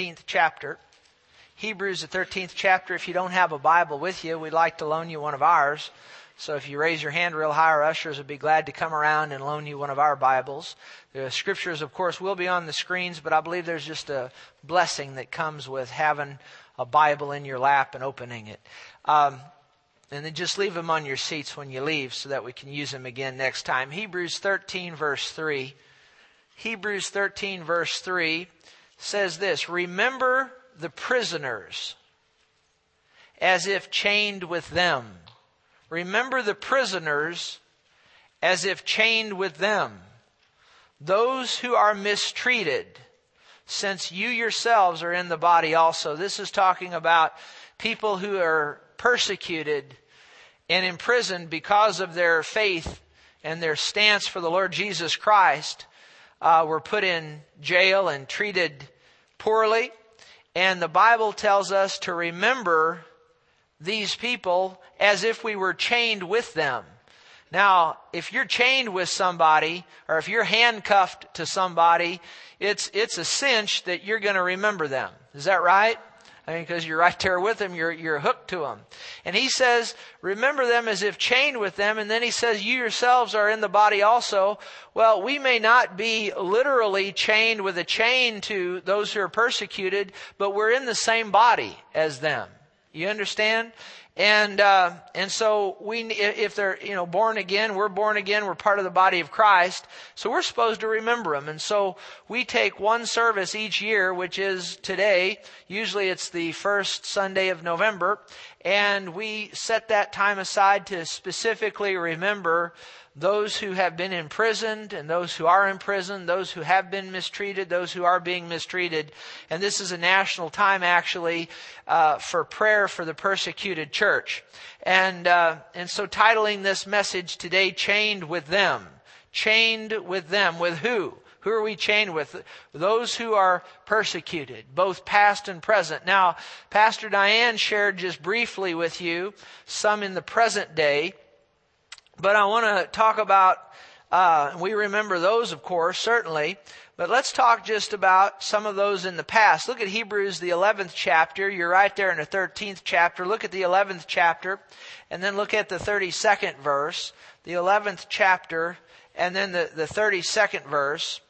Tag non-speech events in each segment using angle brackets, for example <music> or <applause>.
13th chapter. Hebrews, the 13th chapter. If you don't have a Bible with you, we'd like to loan you one of ours. So if you raise your hand real high, our ushers would be glad to come around and loan you one of our Bibles. The scriptures, of course, will be on the screens, but I believe there's just a blessing that comes with having a Bible in your lap and opening it. Um, and then just leave them on your seats when you leave so that we can use them again next time. Hebrews 13 verse 3. Hebrews 13 verse 3 says this, remember the prisoners as if chained with them. Remember the prisoners as if chained with them, those who are mistreated, since you yourselves are in the body also. This is talking about people who are persecuted and imprisoned because of their faith and their stance for the Lord Jesus Christ, uh, were put in jail and treated poorly. And the Bible tells us to remember these people as if we were chained with them. Now, if you're chained with somebody, or if you're handcuffed to somebody, it's, it's a cinch that you're going to remember them. Is that right? I mean, because you're right there with them, you're, you're hooked to them. And he says, remember them as if chained with them. And then he says, you yourselves are in the body also. Well, we may not be literally chained with a chain to those who are persecuted, but we're in the same body as them. You understand? And uh, and so we, if they're you know born again, we're born again. We're part of the body of Christ, so we're supposed to remember them. And so we take one service each year, which is today. Usually it's the first Sunday of November, and we set that time aside to specifically remember those who have been imprisoned and those who are imprisoned, those who have been mistreated, those who are being mistreated. And this is a national time actually uh, for prayer for the persecuted church. And uh, and so titling this message today, "Chained with Them." Chained with them. With who? Who are we chained with? Those who are persecuted, both past and present. Now, Pastor Diane shared just briefly with you some in the present day. But I want to talk about, uh, we remember those, of course, certainly. But let's talk just about some of those in the past. Look at Hebrews, the 11th chapter. You're right there in the 13th chapter. Look at the 11th chapter, and then look at the 32nd verse. The 11th chapter, and then the, the 32nd verse.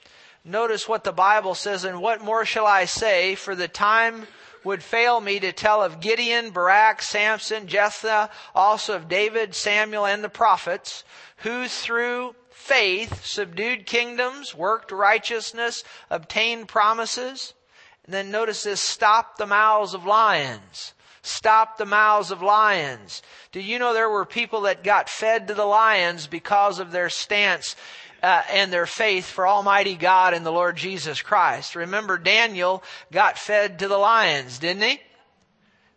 Notice what the Bible says, and what more shall I say? For the time would fail me to tell of Gideon, Barak, Samson, Jephthah, also of David, Samuel, and the prophets, who through faith subdued kingdoms, worked righteousness, obtained promises. And then notice this, stopped the mouths of lions. Stop the mouths of lions. Do you know there were people that got fed to the lions because of their stance uh, and their faith for Almighty God and the Lord Jesus Christ. Remember, Daniel got fed to the lions, didn't he?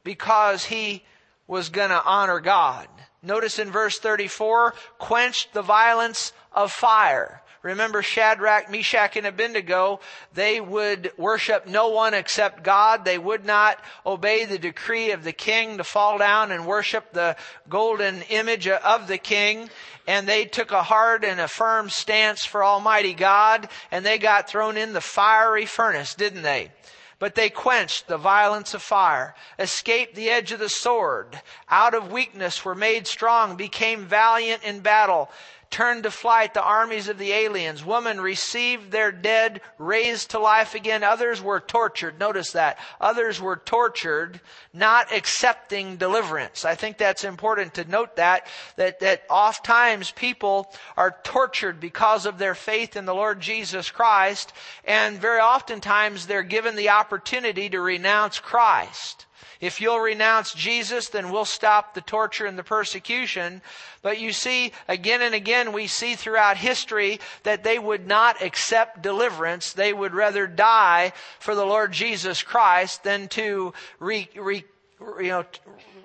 Because he was going to honor God. Notice in verse 34, quenched the violence of fire. Remember Shadrach, Meshach, and Abednego, they would worship no one except God. They would not obey the decree of the king to fall down and worship the golden image of the king. And they took a hard and a firm stance for Almighty God, and they got thrown in the fiery furnace, didn't they? But they quenched the violence of fire, escaped the edge of the sword, out of weakness were made strong, became valiant in battle, turned to flight the armies of the aliens. Women received their dead raised to life again. Others were tortured. Notice that. Others were tortured, not accepting deliverance. I think that's important to note that, that, that oft times people are tortured because of their faith in the Lord Jesus Christ, and very oftentimes they're given the opportunity to renounce Christ. If you'll renounce Jesus, then we'll stop the torture and the persecution. But you see, again and again, we see throughout history that they would not accept deliverance. They would rather die for the Lord Jesus Christ than to re, re, you know,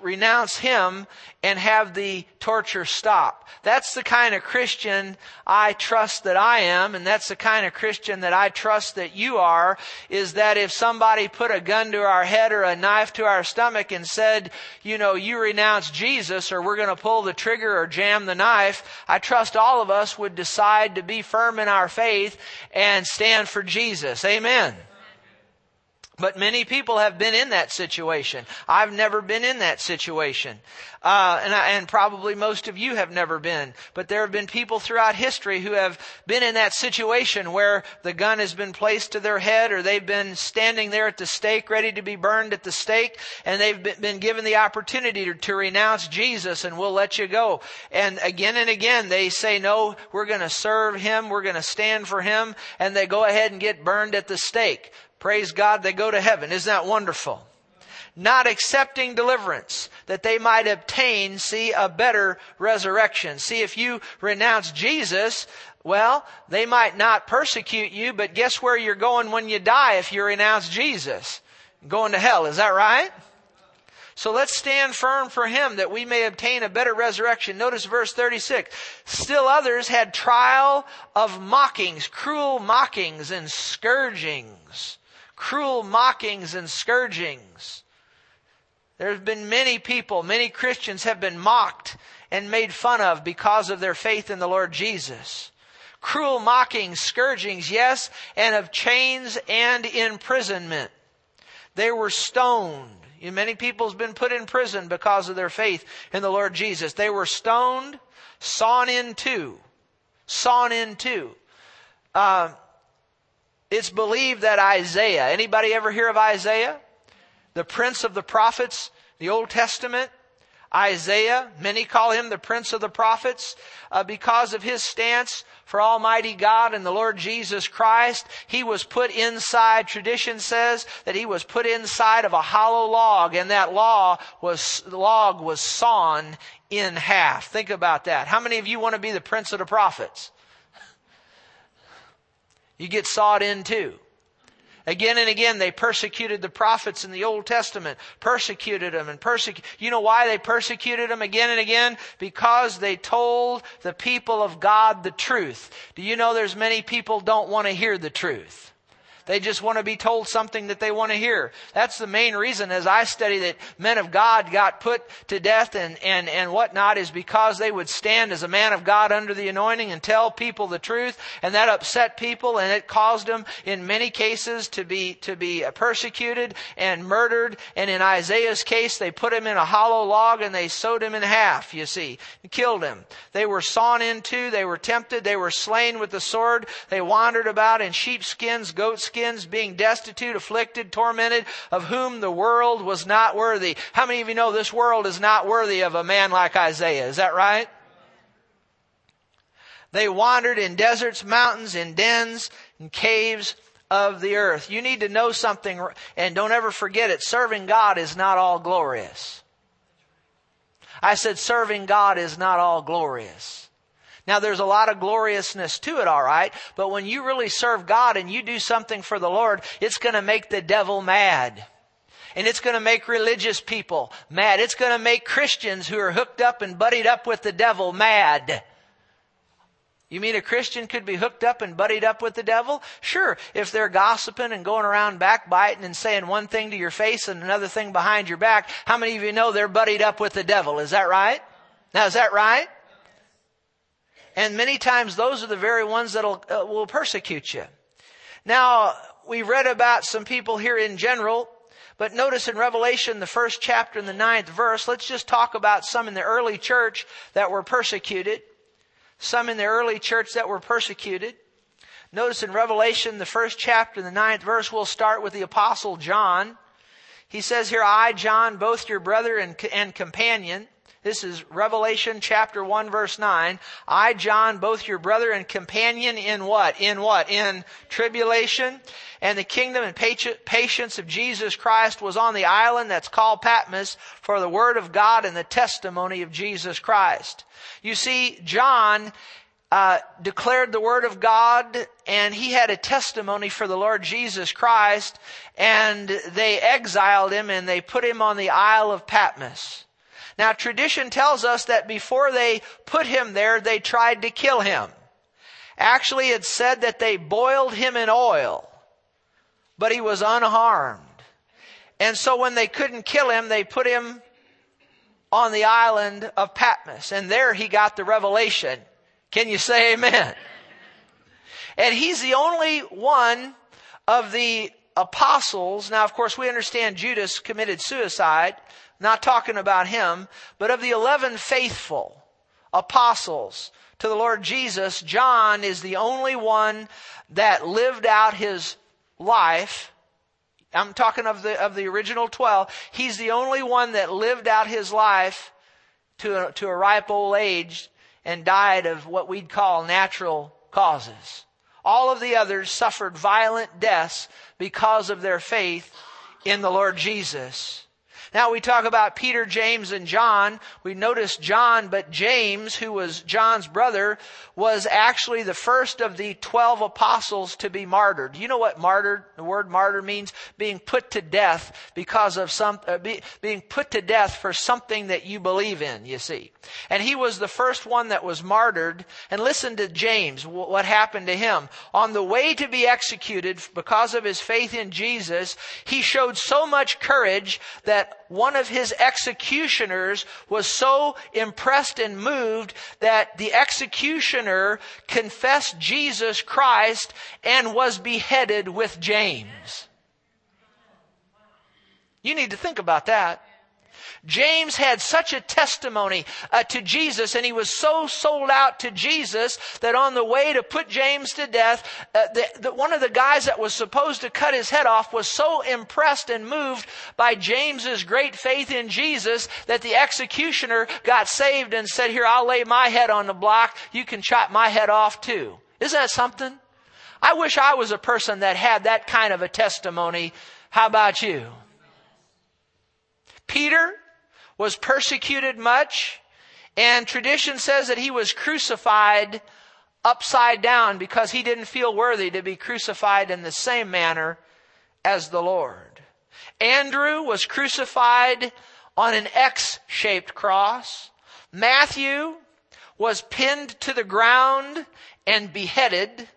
renounce him and have the torture stop. That's the kind of Christian I trust that I am, and that's the kind of Christian that I trust that you are, is that if somebody put a gun to our head or a knife to our stomach and said, you know, you renounce Jesus or we're going to pull the trigger or jam the knife, I trust all of us would decide to be firm in our faith and stand for Jesus. Amen. But many people have been in that situation. I've never been in that situation. Uh, and, I, and probably most of you have never been. But there have been people throughout history who have been in that situation where the gun has been placed to their head or they've been standing there at the stake ready to be burned at the stake and they've been given the opportunity to, to renounce Jesus and we'll let you go. And again and again they say, no, we're going to serve Him. We're going to stand for Him. And they go ahead and get burned at the stake. Praise God, they go to heaven. Isn't that wonderful? Not accepting deliverance that they might obtain, see, a better resurrection. See, if you renounce Jesus, well, they might not persecute you, but guess where you're going when you die if you renounce Jesus? Going to hell. Is that right? So let's stand firm for him that we may obtain a better resurrection. Notice verse 36. Still others had trial of mockings, cruel mockings and scourgings cruel mockings and scourgings. There have been many people, many Christians have been mocked and made fun of because of their faith in the Lord Jesus. Cruel mockings, scourgings, yes, and of chains and imprisonment. They were stoned. Many people have been put in prison because of their faith in the Lord Jesus. They were stoned, sawn in two. Sawn in two. Uh, it's believed that Isaiah, anybody ever hear of Isaiah? The prince of the prophets, the Old Testament? Isaiah, many call him the prince of the prophets, uh, because of his stance for Almighty God and the Lord Jesus Christ. He was put inside, tradition says that he was put inside of a hollow log and that law was, log was sawn in half. Think about that. How many of you want to be the prince of the prophets? You get sawed in two. Again and again, they persecuted the prophets in the Old Testament, persecuted them and persecuted. You know why they persecuted them again and again? Because they told the people of God the truth. Do you know there's many people don't want to hear the truth? They just want to be told something that they want to hear. That's the main reason as I study that men of God got put to death and, and, and whatnot is because they would stand as a man of God under the anointing and tell people the truth. And that upset people and it caused them in many cases to be, to be persecuted and murdered. And in Isaiah's case, they put him in a hollow log and they sewed him in half, you see, and killed him. They were sawn in two. They were tempted. They were slain with the sword. They wandered about in sheepskins, goatskins, skins, being destitute, afflicted, tormented, of whom the world was not worthy. How many of you know this world is not worthy of a man like Isaiah? Is that right? They wandered in deserts, mountains, in dens, in caves of the earth. You need to know something and don't ever forget it. Serving God is not all glorious. I said serving God is not all glorious. Now there's a lot of gloriousness to it, alright, but when you really serve God and you do something for the Lord, it's gonna make the devil mad. And it's gonna make religious people mad. It's gonna make Christians who are hooked up and buddied up with the devil mad. You mean a Christian could be hooked up and buddied up with the devil? Sure, if they're gossiping and going around backbiting and saying one thing to your face and another thing behind your back, how many of you know they're buddied up with the devil? Is that right? Now, is that right? And many times those are the very ones that uh, will persecute you. Now, we read about some people here in general, but notice in Revelation, the first chapter and the ninth verse, let's just talk about some in the early church that were persecuted. Some in the early church that were persecuted. Notice in Revelation, the first chapter and the ninth verse, we'll start with the apostle John. He says here, I, John, both your brother and, and companion, this is Revelation chapter 1 verse 9. I, John, both your brother and companion in what? In what? In tribulation. And the kingdom and patience of Jesus Christ was on the island that's called Patmos for the word of God and the testimony of Jesus Christ. You see, John uh, declared the word of God and he had a testimony for the Lord Jesus Christ and they exiled him and they put him on the Isle of Patmos. Now tradition tells us that before they put him there, they tried to kill him. Actually, it said that they boiled him in oil, but he was unharmed. And so when they couldn't kill him, they put him on the island of Patmos. And there he got the revelation. Can you say amen? And he's the only one of the apostles, now of course we understand Judas committed suicide, not talking about him, but of the 11 faithful apostles to the Lord Jesus, John is the only one that lived out his life. I'm talking of the, of the original 12. He's the only one that lived out his life to a, to a ripe old age and died of what we'd call natural causes. All of the others suffered violent deaths because of their faith in the Lord Jesus. Now we talk about Peter, James, and John. We notice John, but James, who was John's brother, was actually the first of the twelve apostles to be martyred. You know what martyred, the word martyr means? Being put to death because of some, uh, be, being put to death for something that you believe in, you see. And he was the first one that was martyred. And listen to James, what happened to him. On the way to be executed because of his faith in Jesus, he showed so much courage that one of his executioners was so impressed and moved that the executioner confessed Jesus Christ and was beheaded with James. You need to think about that. James had such a testimony uh, to Jesus and he was so sold out to Jesus that on the way to put James to death, uh, the, the, one of the guys that was supposed to cut his head off was so impressed and moved by James's great faith in Jesus that the executioner got saved and said, here, I'll lay my head on the block. You can chop my head off too. Isn't that something? I wish I was a person that had that kind of a testimony. How about you? Peter was persecuted much, and tradition says that he was crucified upside down because he didn't feel worthy to be crucified in the same manner as the Lord. Andrew was crucified on an X shaped cross. Matthew was pinned to the ground and beheaded.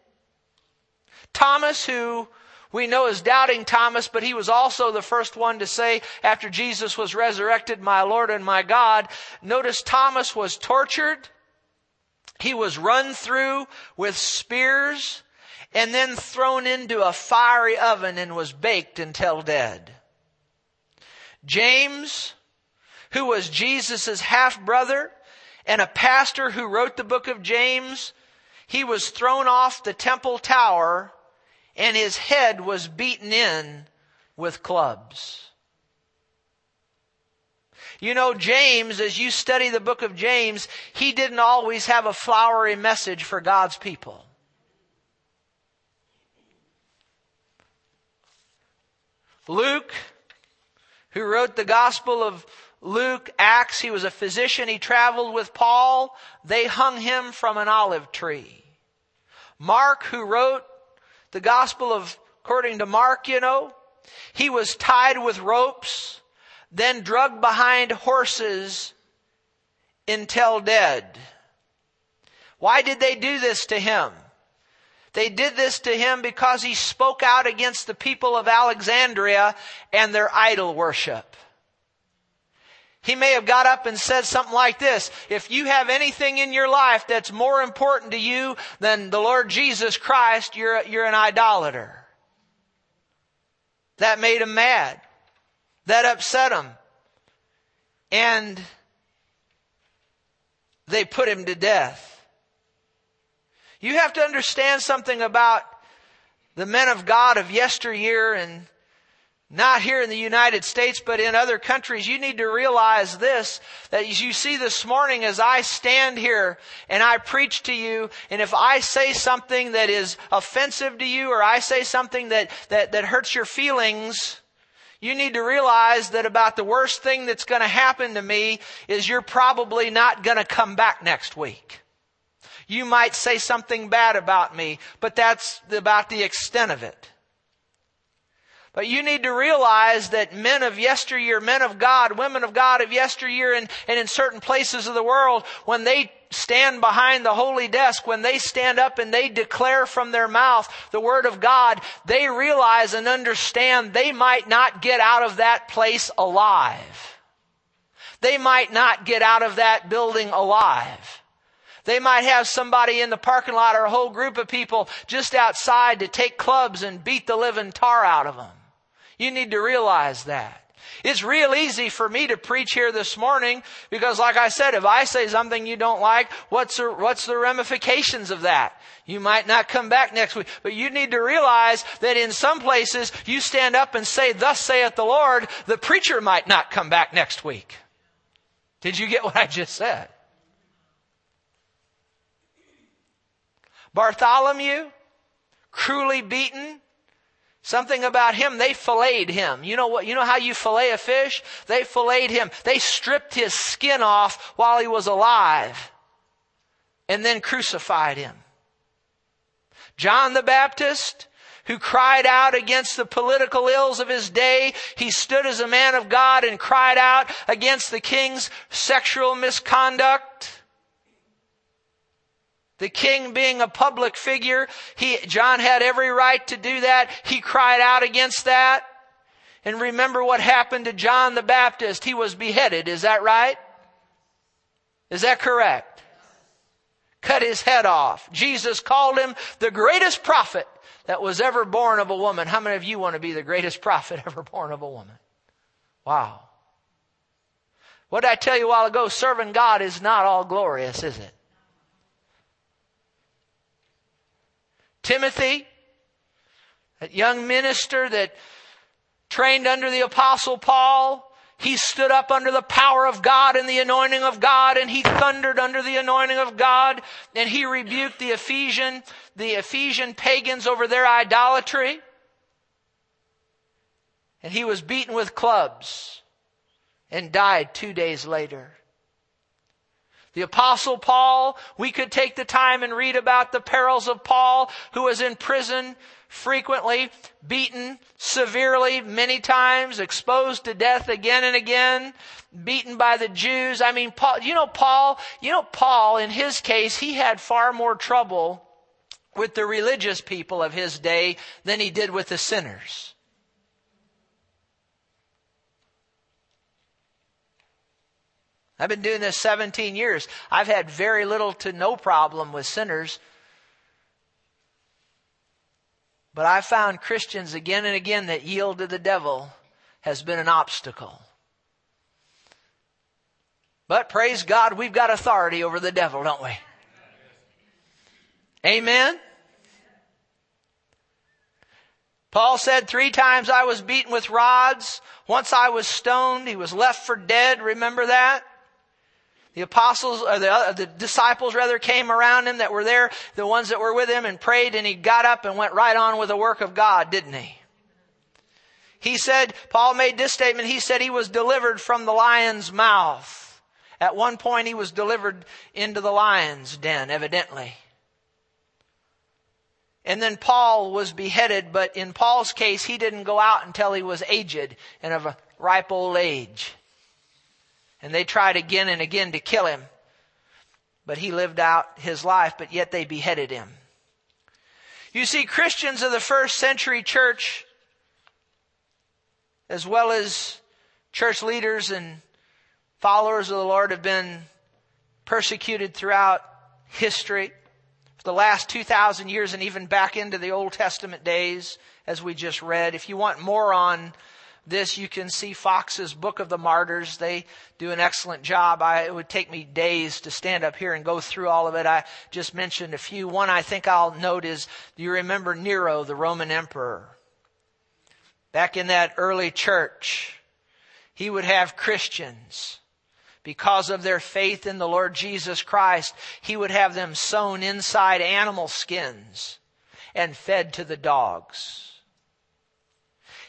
Thomas, who we know as doubting Thomas, but he was also the first one to say after Jesus was resurrected, my Lord and my God. Notice Thomas was tortured. He was run through with spears and then thrown into a fiery oven and was baked until dead. James, who was Jesus' half brother and a pastor who wrote the book of James, he was thrown off the temple tower and his head was beaten in with clubs. You know, James, as you study the book of James, he didn't always have a flowery message for God's people. Luke, who wrote the Gospel of Luke, Acts, he was a physician. He traveled with Paul. They hung him from an olive tree. Mark, who wrote the gospel of, according to Mark, you know, he was tied with ropes, then drugged behind horses until dead. Why did they do this to him? They did this to him because he spoke out against the people of Alexandria and their idol worship. He may have got up and said something like this. If you have anything in your life that's more important to you than the Lord Jesus Christ, you're, you're an idolater. That made him mad. That upset him. And they put him to death. You have to understand something about the men of God of yesteryear and not here in the United States, but in other countries, you need to realize this, that as you see this morning as I stand here and I preach to you, and if I say something that is offensive to you or I say something that, that, that hurts your feelings, you need to realize that about the worst thing that's going to happen to me is you're probably not going to come back next week. You might say something bad about me, but that's about the extent of it. But you need to realize that men of yesteryear, men of God, women of God of yesteryear and, and in certain places of the world, when they stand behind the holy desk, when they stand up and they declare from their mouth the word of God, they realize and understand they might not get out of that place alive. They might not get out of that building alive. They might have somebody in the parking lot or a whole group of people just outside to take clubs and beat the living tar out of them. You need to realize that. It's real easy for me to preach here this morning because like I said, if I say something you don't like, what's the, what's the ramifications of that? You might not come back next week, but you need to realize that in some places you stand up and say, thus saith the Lord, the preacher might not come back next week. Did you get what I just said? Bartholomew, cruelly beaten, Something about him, they filleted him. You know what, you know how you fillet a fish? They filleted him. They stripped his skin off while he was alive and then crucified him. John the Baptist, who cried out against the political ills of his day. He stood as a man of God and cried out against the king's sexual misconduct. The king being a public figure, he, John had every right to do that. He cried out against that. And remember what happened to John the Baptist. He was beheaded. Is that right? Is that correct? Cut his head off. Jesus called him the greatest prophet that was ever born of a woman. How many of you want to be the greatest prophet <laughs> ever born of a woman? Wow. What did I tell you a while ago? Serving God is not all glorious, is it? Timothy, that young minister that trained under the apostle Paul, he stood up under the power of God and the anointing of God and he thundered under the anointing of God and he rebuked the Ephesian, the Ephesian pagans over their idolatry. And he was beaten with clubs and died two days later. The apostle Paul, we could take the time and read about the perils of Paul, who was in prison frequently, beaten severely many times, exposed to death again and again, beaten by the Jews. I mean, Paul, you know, Paul, you know, Paul, in his case, he had far more trouble with the religious people of his day than he did with the sinners. I've been doing this 17 years. I've had very little to no problem with sinners. But I've found Christians again and again that yield to the devil has been an obstacle. But praise God, we've got authority over the devil, don't we? Amen? Paul said, three times I was beaten with rods. Once I was stoned. He was left for dead. Remember that? The apostles, or the, uh, the disciples rather, came around him that were there, the ones that were with him, and prayed, and he got up and went right on with the work of God, didn't he? He said, Paul made this statement, he said he was delivered from the lion's mouth. At one point he was delivered into the lion's den, evidently. And then Paul was beheaded, but in Paul's case, he didn't go out until he was aged and of a ripe old age. And they tried again and again to kill him. But he lived out his life, but yet they beheaded him. You see, Christians of the first century church, as well as church leaders and followers of the Lord, have been persecuted throughout history for the last 2,000 years and even back into the Old Testament days, as we just read. If you want more on this, you can see Foxe's Book of the Martyrs. They do an excellent job. I, it would take me days to stand up here and go through all of it. I just mentioned a few. One I think I'll note is, do you remember Nero, the Roman emperor? Back in that early church, he would have Christians because of their faith in the Lord Jesus Christ, he would have them sewn inside animal skins and fed to the dogs.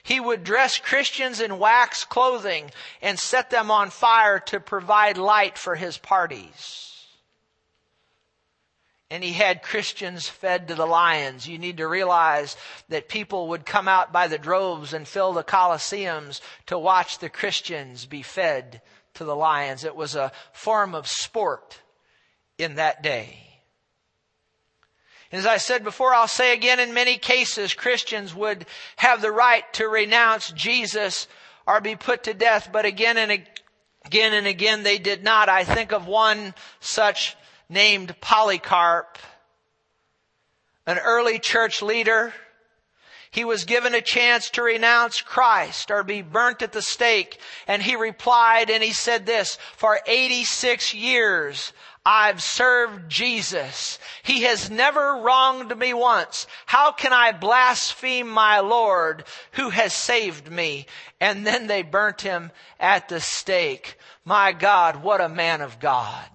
He would dress Christians in wax clothing and set them on fire to provide light for his parties. And he had Christians fed to the lions. You need to realize that people would come out by the droves and fill the Colosseums to watch the Christians be fed to the lions. It was a form of sport in that day. As I said before, I'll say again, in many cases, Christians would have the right to renounce Jesus or be put to death, but again and again and again they did not. I think of one such named Polycarp, an early church leader. He was given a chance to renounce Christ or be burnt at the stake. And he replied and he said this, for 86 years I've served Jesus. He has never wronged me once. How can I blaspheme my Lord who has saved me? And then they burnt him at the stake. My God, what a man of God.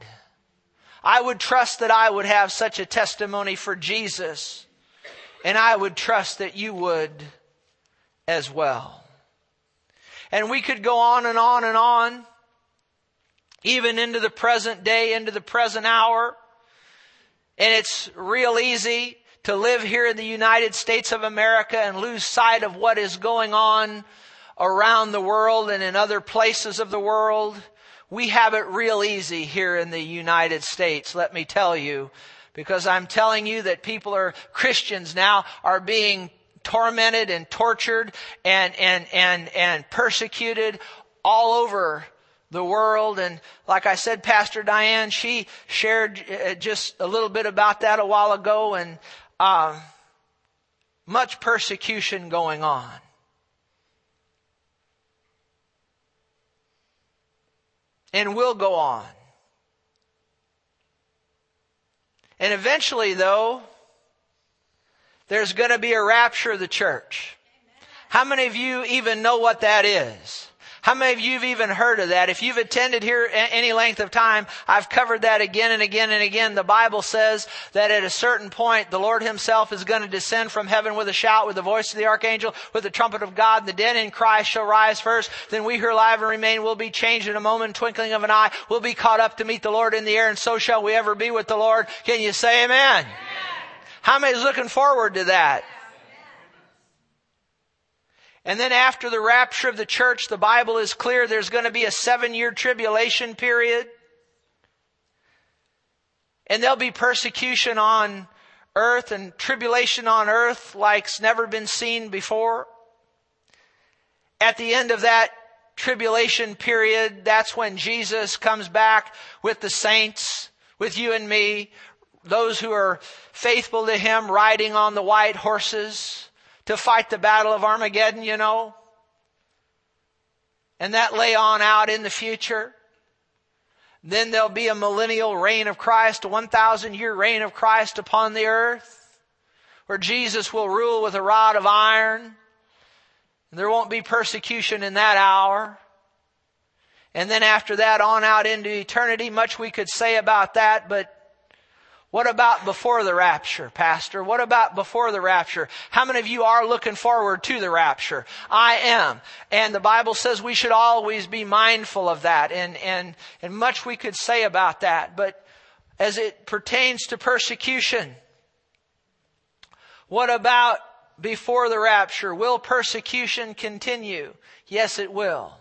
I would trust that I would have such a testimony for Jesus. And I would trust that you would as well. And we could go on and on and on even into the present day, into the present hour. And it's real easy to live here in the United States of America and lose sight of what is going on around the world and in other places of the world. We have it real easy here in the United States, let me tell you, because I'm telling you that people are, Christians now are being tormented and tortured and, and, and, and persecuted all over the world. And like I said, Pastor Diane, she shared uh, just a little bit about that a while ago and, uh, much persecution going on. And will go on. And eventually though, there's going to be a rapture of the church. How many of you even know what that is? How many of you have even heard of that? If you've attended here any length of time, I've covered that again and again and again. The Bible says that at a certain point, the Lord himself is going to descend from heaven with a shout, with the voice of the archangel, with the trumpet of God. The dead in Christ shall rise first. Then we who are alive and remain will be changed in a moment, twinkling of an eye. We'll be caught up to meet the Lord in the air, and so shall we ever be with the Lord. Can you say amen? amen. How many is looking forward to that? And then after the rapture of the church, the Bible is clear there's going to be a seven year tribulation period. And there'll be persecution on earth and tribulation on earth like's never been seen before. At the end of that tribulation period, that's when Jesus comes back with the saints, with you and me, those who are faithful to Him riding on the white horses to fight the battle of Armageddon, you know. And that lay on out in the future. Then there'll be a millennial reign of Christ, a 1,000 year reign of Christ upon the earth, where Jesus will rule with a rod of iron. And There won't be persecution in that hour. And then after that on out into eternity, much we could say about that, but what about before the rapture, Pastor? What about before the rapture? How many of you are looking forward to the rapture? I am. And the Bible says we should always be mindful of that and, and, and much we could say about that. But as it pertains to persecution, what about before the rapture? Will persecution continue? Yes, it will.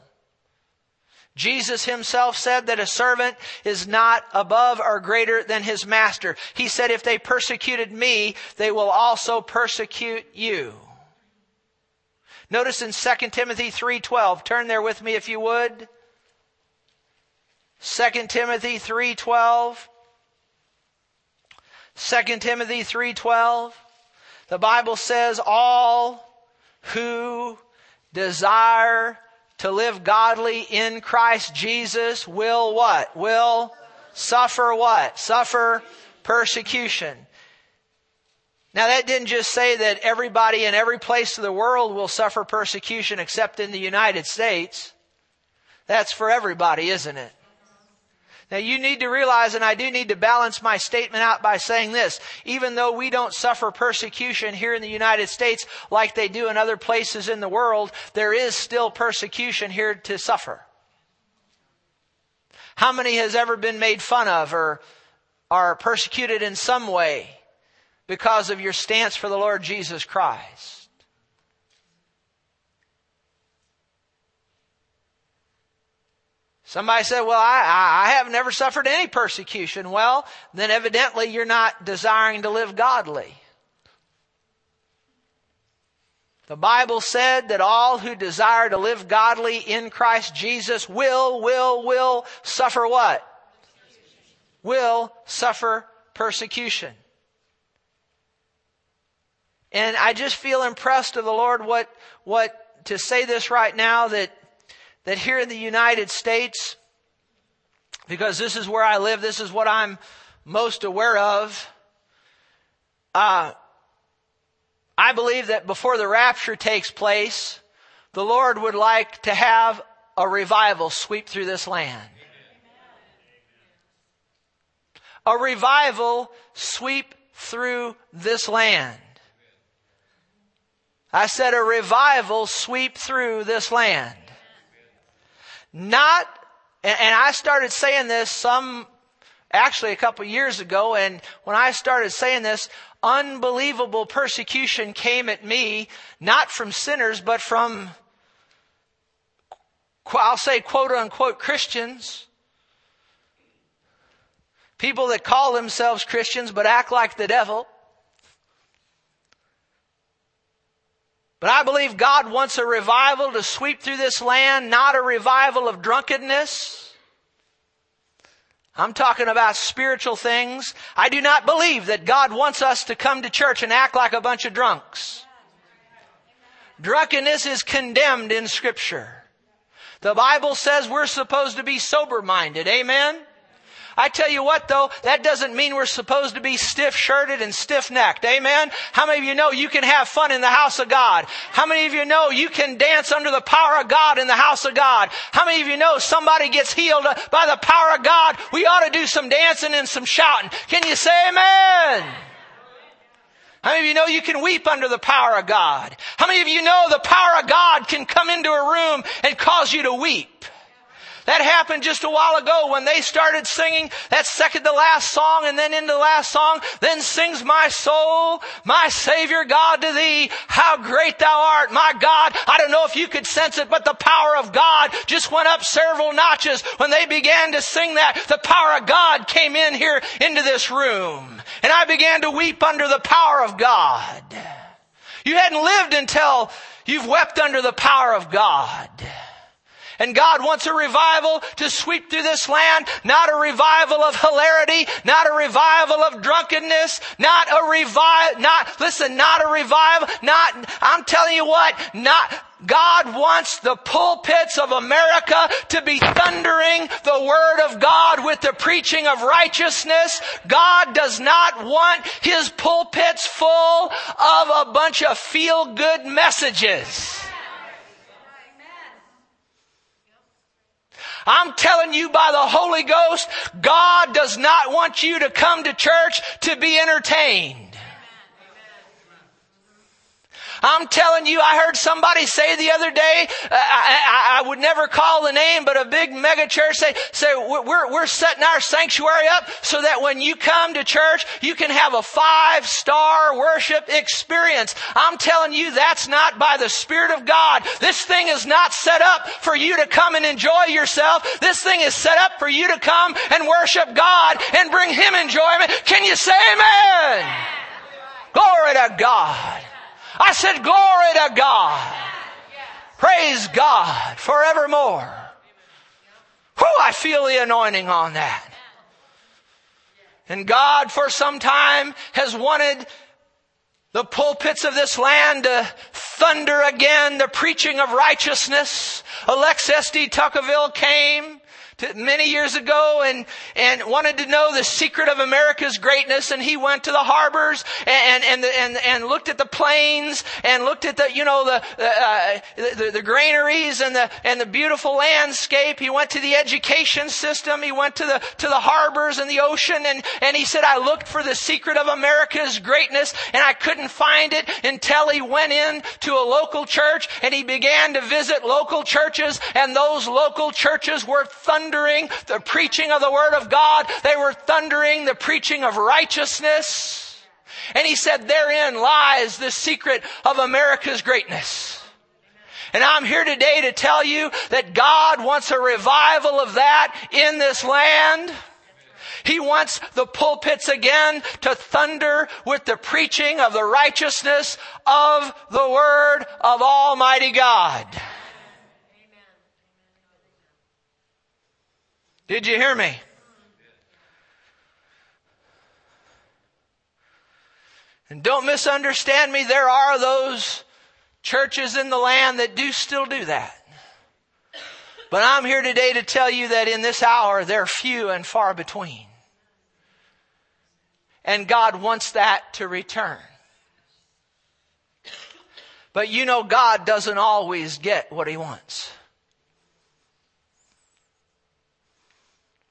Jesus himself said that a servant is not above or greater than his master. He said, if they persecuted me, they will also persecute you. Notice in 2 Timothy 3.12, turn there with me if you would. 2 Timothy 3.12. 2 Timothy 3.12. The Bible says, all who desire to live godly in Christ Jesus will what? Will suffer what? Suffer persecution. Now that didn't just say that everybody in every place of the world will suffer persecution except in the United States. That's for everybody, isn't it? Now you need to realize, and I do need to balance my statement out by saying this, even though we don't suffer persecution here in the United States like they do in other places in the world, there is still persecution here to suffer. How many has ever been made fun of or are persecuted in some way because of your stance for the Lord Jesus Christ? Somebody said, well, I, I have never suffered any persecution. Well, then evidently you're not desiring to live godly. The Bible said that all who desire to live godly in Christ Jesus will, will, will suffer what? will suffer persecution. And I just feel impressed of the Lord what, what, to say this right now that, that here in the United States, because this is where I live, this is what I'm most aware of, uh, I believe that before the rapture takes place, the Lord would like to have a revival sweep through this land. A revival sweep through this land. I said a revival sweep through this land. Not, and I started saying this some, actually a couple years ago, and when I started saying this, unbelievable persecution came at me, not from sinners, but from, I'll say quote unquote Christians. People that call themselves Christians but act like the devil. But I believe God wants a revival to sweep through this land, not a revival of drunkenness. I'm talking about spiritual things. I do not believe that God wants us to come to church and act like a bunch of drunks. Drunkenness is condemned in scripture. The Bible says we're supposed to be sober minded. Amen? I tell you what though, that doesn't mean we're supposed to be stiff-shirted and stiff-necked. Amen? How many of you know you can have fun in the house of God? How many of you know you can dance under the power of God in the house of God? How many of you know somebody gets healed by the power of God? We ought to do some dancing and some shouting. Can you say amen? How many of you know you can weep under the power of God? How many of you know the power of God can come into a room and cause you to weep? That happened just a while ago when they started singing that second to last song and then into the last song. Then sings my soul, my Savior God to thee. How great thou art, my God. I don't know if you could sense it, but the power of God just went up several notches when they began to sing that. The power of God came in here into this room. And I began to weep under the power of God. You hadn't lived until you've wept under the power of God. And God wants a revival to sweep through this land, not a revival of hilarity, not a revival of drunkenness, not a revival, not, listen, not a revival, not, I'm telling you what, not, God wants the pulpits of America to be thundering the Word of God with the preaching of righteousness. God does not want His pulpits full of a bunch of feel good messages. I'm telling you by the Holy Ghost, God does not want you to come to church to be entertained. I'm telling you, I heard somebody say the other day, uh, I, I, I, would never call the name, but a big mega church say, say we're, we're setting our sanctuary up so that when you come to church, you can have a five star worship experience. I'm telling you, that's not by the Spirit of God. This thing is not set up for you to come and enjoy yourself. This thing is set up for you to come and worship God and bring Him enjoyment. Can you say amen? Glory to God. I said, glory to God. Praise God forevermore. Whew, I feel the anointing on that. And God for some time has wanted the pulpits of this land to thunder again the preaching of righteousness. Alexis de Tocqueville came many years ago and, and wanted to know the secret of America's greatness and he went to the harbors and, and, and, and looked at the plains and looked at the, you know, the, uh, the, the granaries and the, and the beautiful landscape. He went to the education system. He went to the, to the harbors and the ocean and, and he said, I looked for the secret of America's greatness and I couldn't find it until he went in to a local church and he began to visit local churches and those local churches were thunder thundering the preaching of the Word of God. They were thundering the preaching of righteousness. And he said, therein lies the secret of America's greatness. And I'm here today to tell you that God wants a revival of that in this land. He wants the pulpits again to thunder with the preaching of the righteousness of the Word of Almighty God. Did you hear me? And don't misunderstand me, there are those churches in the land that do still do that. But I'm here today to tell you that in this hour, they're few and far between. And God wants that to return. But you know, God doesn't always get what He wants.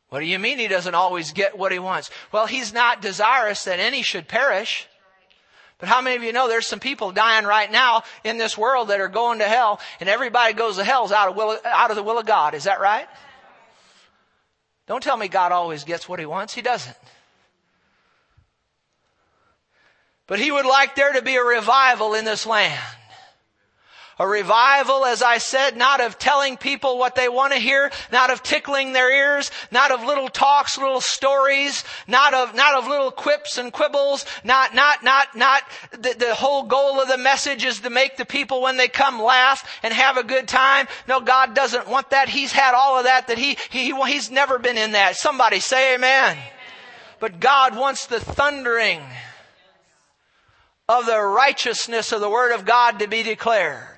What do you mean He doesn't always get what He wants? Well, He's not desirous that any should perish. But how many of you know there's some people dying right now in this world that are going to hell, and everybody goes to hell out of, will, out of the will of God? Is that right? Don't tell me God always gets what He wants. He doesn't. But He would like there to be a revival in this land. A revival, as I said, not of telling people what they want to hear, not of tickling their ears, not of little talks, little stories, not of, not of little quips and quibbles, not, not, not, not, the, the whole goal of the message is to make the people when they come laugh and have a good time. No, God doesn't want that. He's had all of that, that he, he, he's never been in that. Somebody say amen. amen. But God wants the thundering of the righteousness of the Word of God to be declared.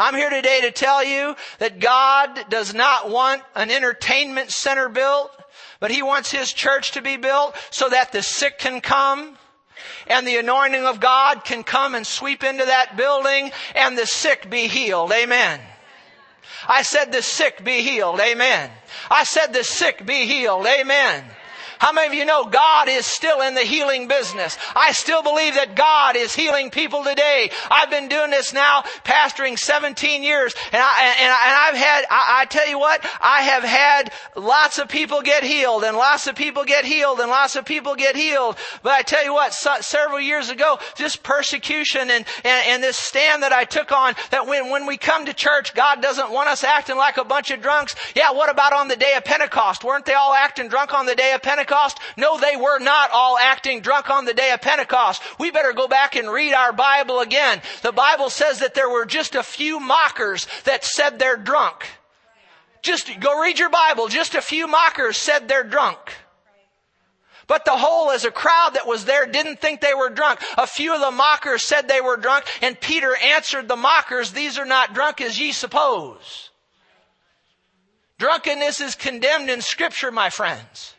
I'm here today to tell you that God does not want an entertainment center built, but He wants His church to be built so that the sick can come and the anointing of God can come and sweep into that building and the sick be healed. Amen. I said the sick be healed. Amen. I said the sick be healed. Amen. How many of you know God is still in the healing business? I still believe that God is healing people today. I've been doing this now, pastoring 17 years, and, I, and, I, have had, I, I tell you what, I have had lots of people get healed, and lots of people get healed, and lots of people get healed. But I tell you what, so, several years ago, this persecution and, and, and this stand that I took on, that when, when we come to church, God doesn't want us acting like a bunch of drunks. Yeah, what about on the day of Pentecost? Weren't they all acting drunk on the day of Pentecost? Pentecost? No, they were not all acting drunk on the day of Pentecost. We better go back and read our Bible again. The Bible says that there were just a few mockers that said they're drunk. Just go read your Bible. Just a few mockers said they're drunk. But the whole as a crowd that was there didn't think they were drunk. A few of the mockers said they were drunk and Peter answered the mockers, these are not drunk as ye suppose. Drunkenness is condemned in scripture, my friends.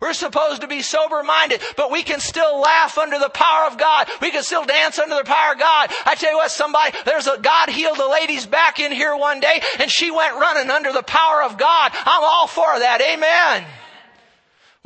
We're supposed to be sober minded, but we can still laugh under the power of God. We can still dance under the power of God. I tell you what, somebody, there's a, God healed a lady's back in here one day and she went running under the power of God. I'm all for that. Amen.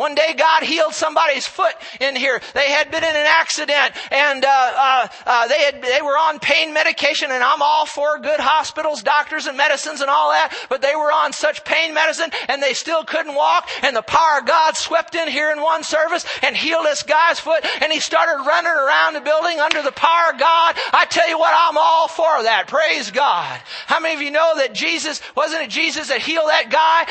One day God healed somebody's foot in here. They had been in an accident and uh, uh, uh, they had they were on pain medication, and I'm all for good hospitals, doctors, and medicines and all that. But they were on such pain medicine, and they still couldn't walk. And the power of God swept in here in one service and healed this guy's foot, and he started running around the building under the power of God. I tell you what, I'm all for that. Praise God. How many of you know that Jesus wasn't it Jesus that healed that guy?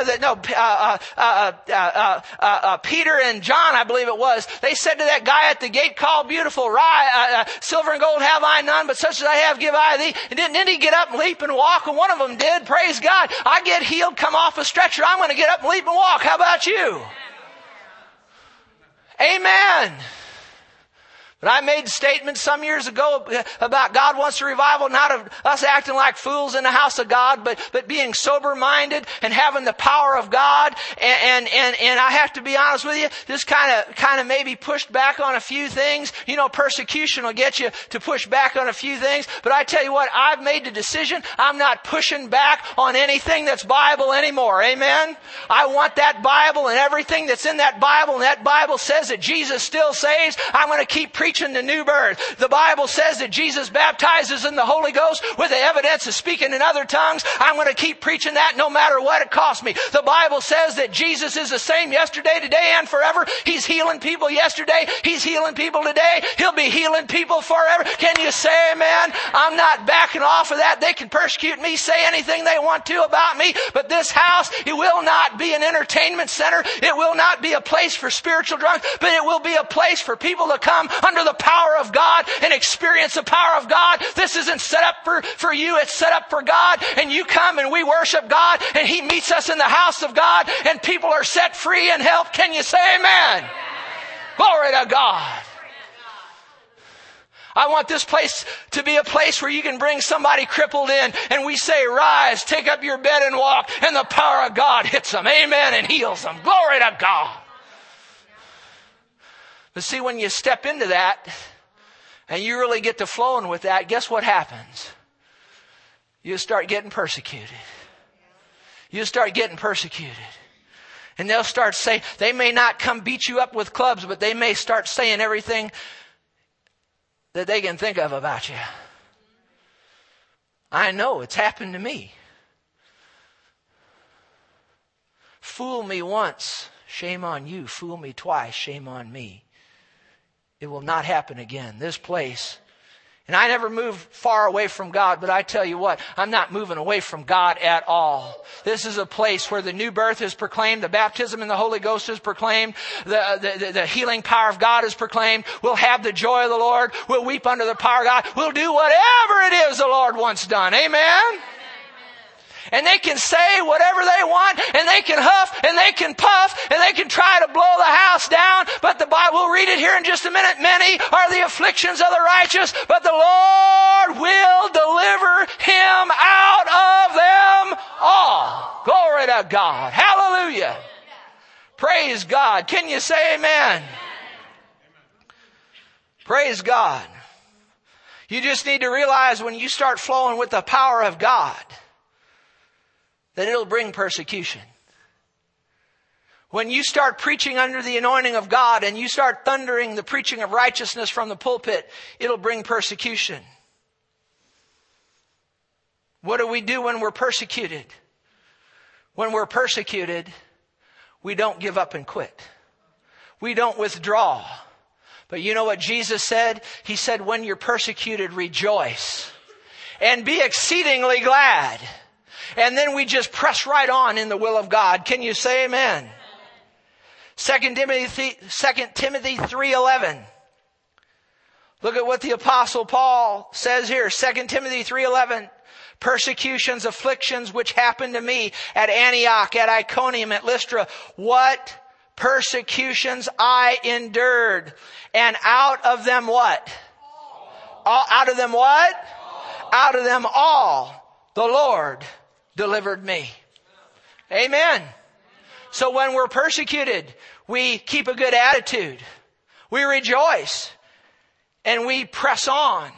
Or, that no. Uh, uh, uh, Peter and John, I believe it was, they said to that guy at the gate, call beautiful, rye, uh, uh, silver and gold have I none, but such as I have give I thee. And didn't, didn't he get up and leap and walk? And one of them did, praise God. I get healed, come off a stretcher, I'm going to get up and leap and walk. How about you? Amen. But I made statements some years ago about God wants a revival, not of us acting like fools in the house of God, but, but being sober minded and having the power of God. And, and, and, I have to be honest with you, this kind of, kind of maybe pushed back on a few things. You know, persecution will get you to push back on a few things. But I tell you what, I've made the decision. I'm not pushing back on anything that's Bible anymore. Amen. I want that Bible and everything that's in that Bible. And that Bible says that Jesus still saves. I'm going to keep preaching preaching the new birth. The Bible says that Jesus baptizes in the Holy Ghost with the evidence of speaking in other tongues. I'm going to keep preaching that no matter what it costs me. The Bible says that Jesus is the same yesterday, today, and forever. He's healing people yesterday. He's healing people today. He'll be healing people forever. Can you say amen? I'm not backing off of that. They can persecute me, say anything they want to about me, but this house, it will not be an entertainment center. It will not be a place for spiritual drunks, but it will be a place for people to come under under the power of God and experience the power of God. This isn't set up for, for you, it's set up for God. And you come and we worship God and He meets us in the house of God and people are set free and helped. Can you say amen? amen. Glory to God. I want this place to be a place where you can bring somebody crippled in and we say, rise, take up your bed and walk. And the power of God hits them. Amen. And heals them. Glory to God. But see, when you step into that and you really get to flowing with that, guess what happens? You start getting persecuted. You start getting persecuted. And they'll start saying, they may not come beat you up with clubs, but they may start saying everything that they can think of about you. I know it's happened to me. Fool me once, shame on you. Fool me twice, shame on me. It will not happen again. This place and I never move far away from God, but I tell you what, I'm not moving away from God at all. This is a place where the new birth is proclaimed, the baptism in the Holy Ghost is proclaimed, the, the, the healing power of God is proclaimed. We'll have the joy of the Lord. We'll weep under the power of God. We'll do whatever it is the Lord wants done. Amen? And they can say whatever they want and they can huff and they can puff and they can try to blow the house down. But the Bible, we'll read it here in just a minute. Many are the afflictions of the righteous, but the Lord will deliver him out of them all. Glory to God. Hallelujah. Praise God. Can you say amen? Praise God. You just need to realize when you start flowing with the power of God, that it'll bring persecution. When you start preaching under the anointing of God and you start thundering the preaching of righteousness from the pulpit, it'll bring persecution. What do we do when we're persecuted? When we're persecuted, we don't give up and quit. We don't withdraw. But you know what Jesus said? He said, when you're persecuted, rejoice and be exceedingly glad and then we just press right on in the will of God. Can you say amen? Second Timothy, 2 Timothy 3.11. Look at what the apostle Paul says here. 2 Timothy 3.11. Persecutions, afflictions which happened to me at Antioch, at Iconium, at Lystra. What persecutions I endured. And out of them what? All, out of them what? Out of them all, the Lord delivered me. Amen. So when we're persecuted, we keep a good attitude. We rejoice and we press on.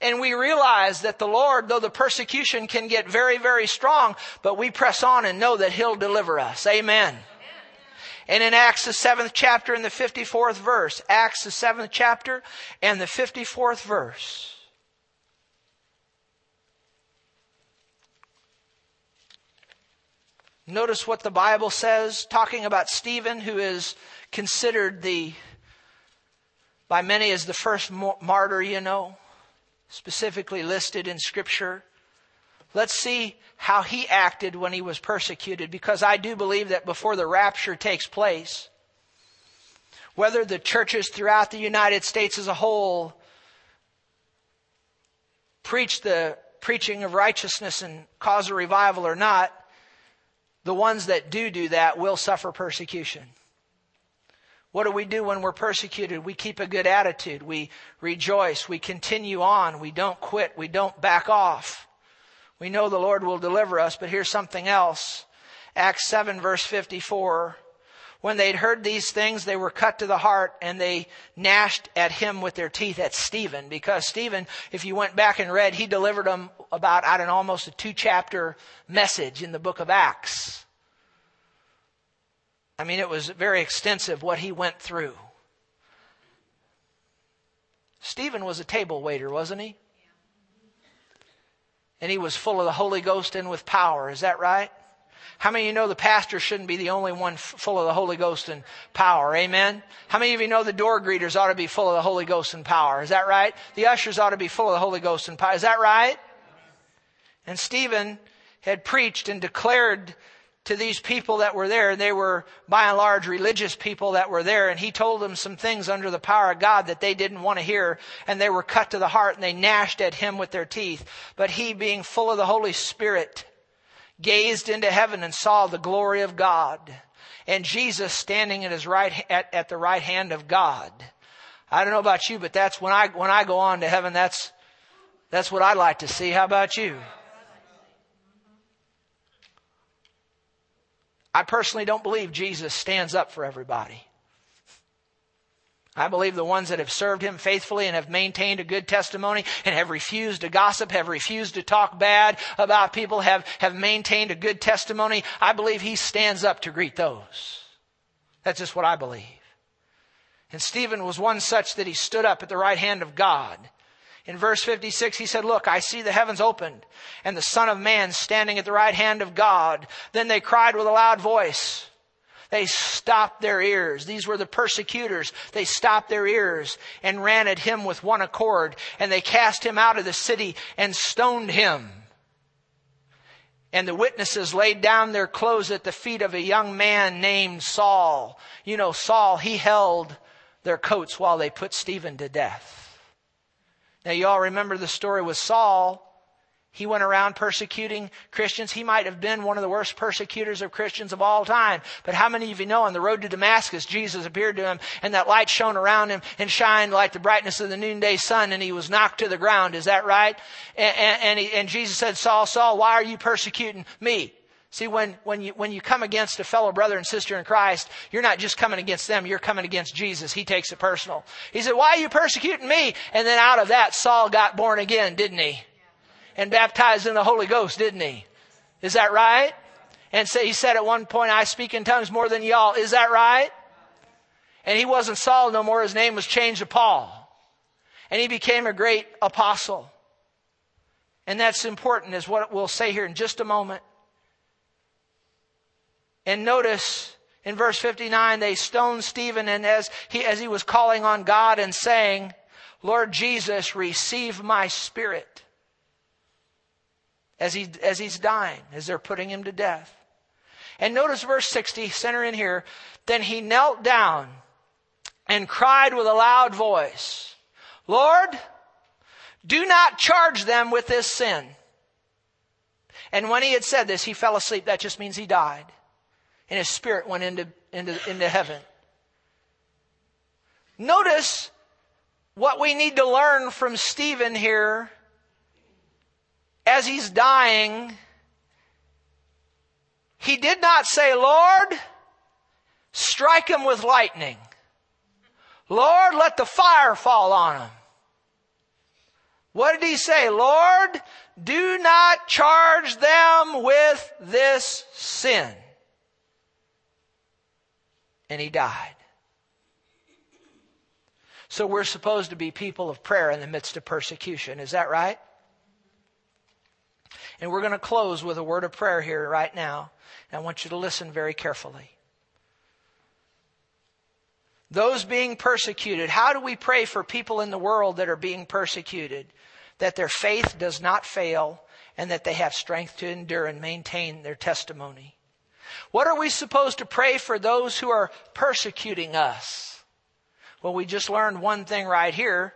And we realize that the Lord, though the persecution can get very, very strong, but we press on and know that He'll deliver us. Amen. And in Acts the seventh chapter and the 54th verse, Acts the seventh chapter and the 54th verse, Notice what the Bible says, talking about Stephen, who is considered the, by many as the first martyr, you know, specifically listed in Scripture. Let's see how he acted when he was persecuted, because I do believe that before the rapture takes place, whether the churches throughout the United States as a whole preach the preaching of righteousness and cause a revival or not, the ones that do do that will suffer persecution. What do we do when we're persecuted? We keep a good attitude. We rejoice. We continue on. We don't quit. We don't back off. We know the Lord will deliver us, but here's something else. Acts 7 verse 54. When they'd heard these things, they were cut to the heart and they gnashed at him with their teeth at Stephen. Because Stephen, if you went back and read, he delivered them about, don't know, almost a two chapter message in the book of Acts. I mean, it was very extensive what he went through. Stephen was a table waiter, wasn't he? And he was full of the Holy Ghost and with power. Is that right? How many of you know the pastor shouldn't be the only one full of the Holy Ghost and power? Amen? How many of you know the door greeters ought to be full of the Holy Ghost and power? Is that right? The ushers ought to be full of the Holy Ghost and power. Is that right? And Stephen had preached and declared to these people that were there. And they were by and large religious people that were there. And he told them some things under the power of God that they didn't want to hear. And they were cut to the heart and they gnashed at him with their teeth. But he being full of the Holy Spirit gazed into heaven and saw the glory of God and Jesus standing at his right, at, at the right hand of God. I don't know about you, but that's when I, when I go on to heaven, that's, that's what I'd like to see. How about you? I personally don't believe Jesus stands up for everybody. I believe the ones that have served him faithfully and have maintained a good testimony and have refused to gossip, have refused to talk bad about people, have, have maintained a good testimony. I believe he stands up to greet those. That's just what I believe. And Stephen was one such that he stood up at the right hand of God. In verse 56, he said, Look, I see the heavens opened and the Son of Man standing at the right hand of God. Then they cried with a loud voice. They stopped their ears. These were the persecutors. They stopped their ears and ran at him with one accord, and they cast him out of the city and stoned him. And the witnesses laid down their clothes at the feet of a young man named Saul. You know, Saul, he held their coats while they put Stephen to death. Now, you all remember the story with Saul. He went around persecuting Christians. He might have been one of the worst persecutors of Christians of all time. But how many of you know on the road to Damascus, Jesus appeared to him and that light shone around him and shined like the brightness of the noonday sun and he was knocked to the ground. Is that right? And, and, and, he, and Jesus said, Saul, Saul, why are you persecuting me? See, when, when you, when you come against a fellow brother and sister in Christ, you're not just coming against them, you're coming against Jesus. He takes it personal. He said, why are you persecuting me? And then out of that, Saul got born again, didn't he? And baptized in the Holy Ghost, didn't he? Is that right? And so he said at one point, I speak in tongues more than y'all. Is that right? And he wasn't Saul no more. His name was changed to Paul. And he became a great apostle. And that's important is what we'll say here in just a moment. And notice in verse 59, they stoned Stephen and as he, as he was calling on God and saying, Lord Jesus, receive my spirit as, he, as he's dying, as they're putting him to death. And notice verse 60, center in here. Then he knelt down and cried with a loud voice, Lord, do not charge them with this sin. And when he had said this, he fell asleep. That just means he died. And his spirit went into, into, into heaven. Notice what we need to learn from Stephen here as he's dying, he did not say, Lord, strike him with lightning. Lord, let the fire fall on him. What did he say? Lord, do not charge them with this sin. And he died. So we're supposed to be people of prayer in the midst of persecution. Is that right? And we're going to close with a word of prayer here right now. And I want you to listen very carefully. Those being persecuted, how do we pray for people in the world that are being persecuted? That their faith does not fail and that they have strength to endure and maintain their testimony. What are we supposed to pray for those who are persecuting us? Well, we just learned one thing right here.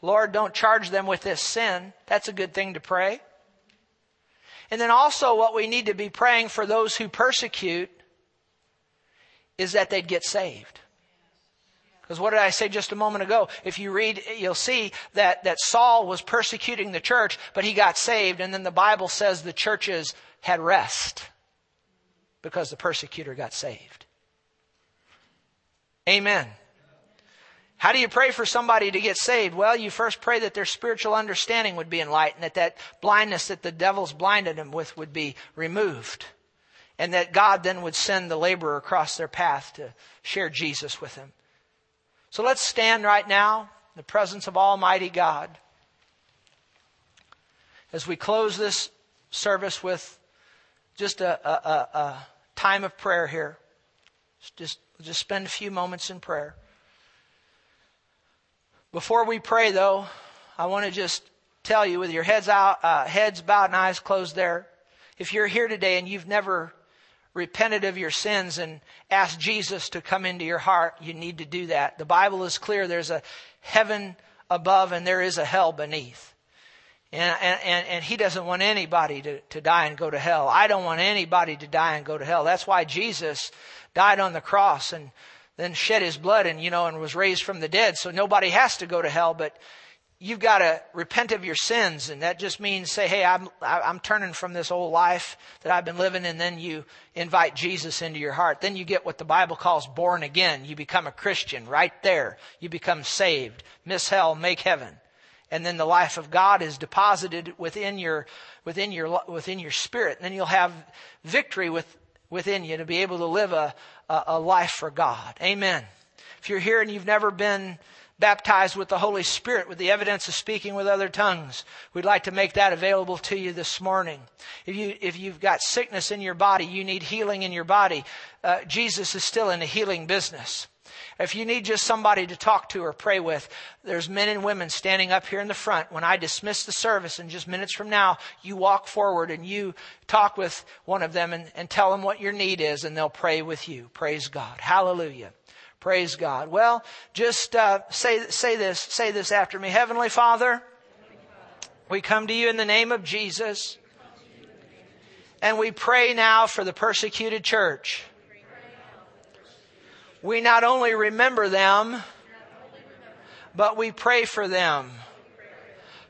Lord, don't charge them with this sin. That's a good thing to pray. And then also what we need to be praying for those who persecute is that they'd get saved. Because what did I say just a moment ago? If you read, you'll see that, that Saul was persecuting the church, but he got saved, and then the Bible says the churches had rest because the persecutor got saved. Amen. How do you pray for somebody to get saved? Well, you first pray that their spiritual understanding would be enlightened, that that blindness that the devil's blinded them with would be removed, and that God then would send the laborer across their path to share Jesus with them. So let's stand right now in the presence of Almighty God as we close this service with just a, a, a, a time of prayer here. Just, just spend a few moments in prayer. Before we pray, though, I want to just tell you with your heads out, uh, heads bowed and eyes closed there. If you're here today and you've never repented of your sins and asked Jesus to come into your heart, you need to do that. The Bible is clear. There's a heaven above and there is a hell beneath. And, and, and he doesn't want anybody to, to die and go to hell. I don't want anybody to die and go to hell. That's why Jesus died on the cross and then shed his blood and, you know, and was raised from the dead. So nobody has to go to hell, but you've got to repent of your sins. And that just means say, Hey, I'm, I'm turning from this old life that I've been living. And then you invite Jesus into your heart. Then you get what the Bible calls born again. You become a Christian right there. You become saved. Miss hell, make heaven. And then the life of God is deposited within your, within your, within your spirit. And then you'll have victory with, within you to be able to live a, a, a life for God. Amen. If you're here and you've never been baptized with the Holy Spirit with the evidence of speaking with other tongues. We'd like to make that available to you this morning. If you if you've got sickness in your body, you need healing in your body. Uh, Jesus is still in the healing business. If you need just somebody to talk to or pray with, there's men and women standing up here in the front. When I dismiss the service in just minutes from now, you walk forward and you talk with one of them and, and tell them what your need is and they'll pray with you. Praise God. Hallelujah. Praise God. Well, just uh, say say this. Say this after me. Heavenly Father, we come to you in the name of Jesus, and we pray now for the persecuted church. We not only remember them, but we pray for them.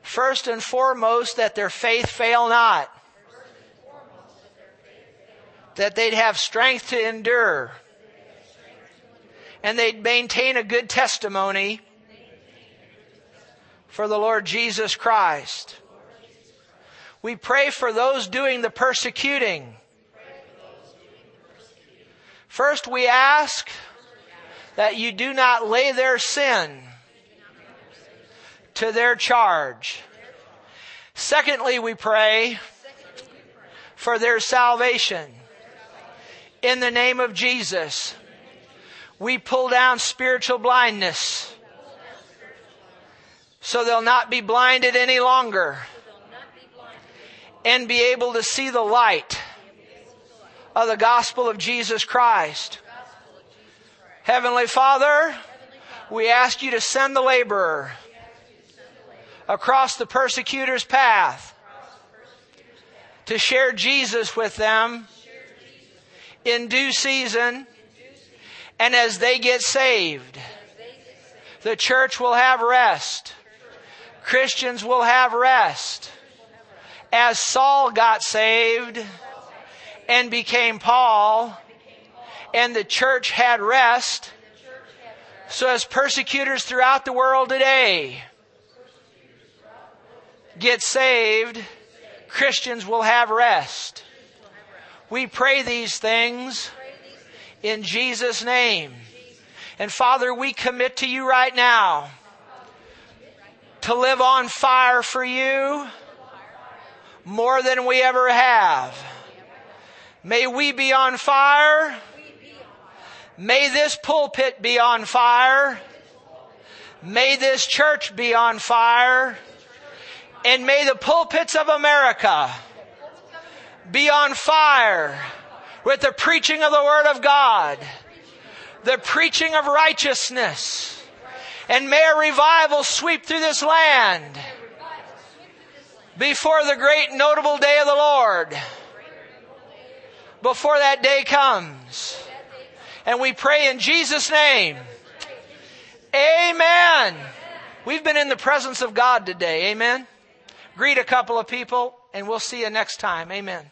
First and foremost, that their faith fail not. That they'd have strength to endure and they'd maintain a good testimony for the Lord Jesus Christ. We pray for those doing the persecuting. First, we ask that you do not lay their sin to their charge. Secondly, we pray for their salvation. In the name of Jesus. We pull down spiritual blindness so they'll not be blinded any longer and be able to see the light of the gospel of Jesus Christ. Heavenly Father, we ask you to send the laborer across the persecutor's path to share Jesus with them in due season and as they get saved, the church will have rest. Christians will have rest. As Saul got saved and became Paul, and the church had rest, so as persecutors throughout the world today get saved, Christians will have rest. We pray these things in Jesus' name. And Father, we commit to you right now to live on fire for you more than we ever have. May we be on fire. May this pulpit be on fire. May this church be on fire. And may the pulpits of America be on fire with the preaching of the Word of God, the preaching of righteousness. And may a revival sweep through this land before the great notable day of the Lord. Before that day comes. And we pray in Jesus' name. Amen. We've been in the presence of God today. Amen. Greet a couple of people and we'll see you next time. Amen.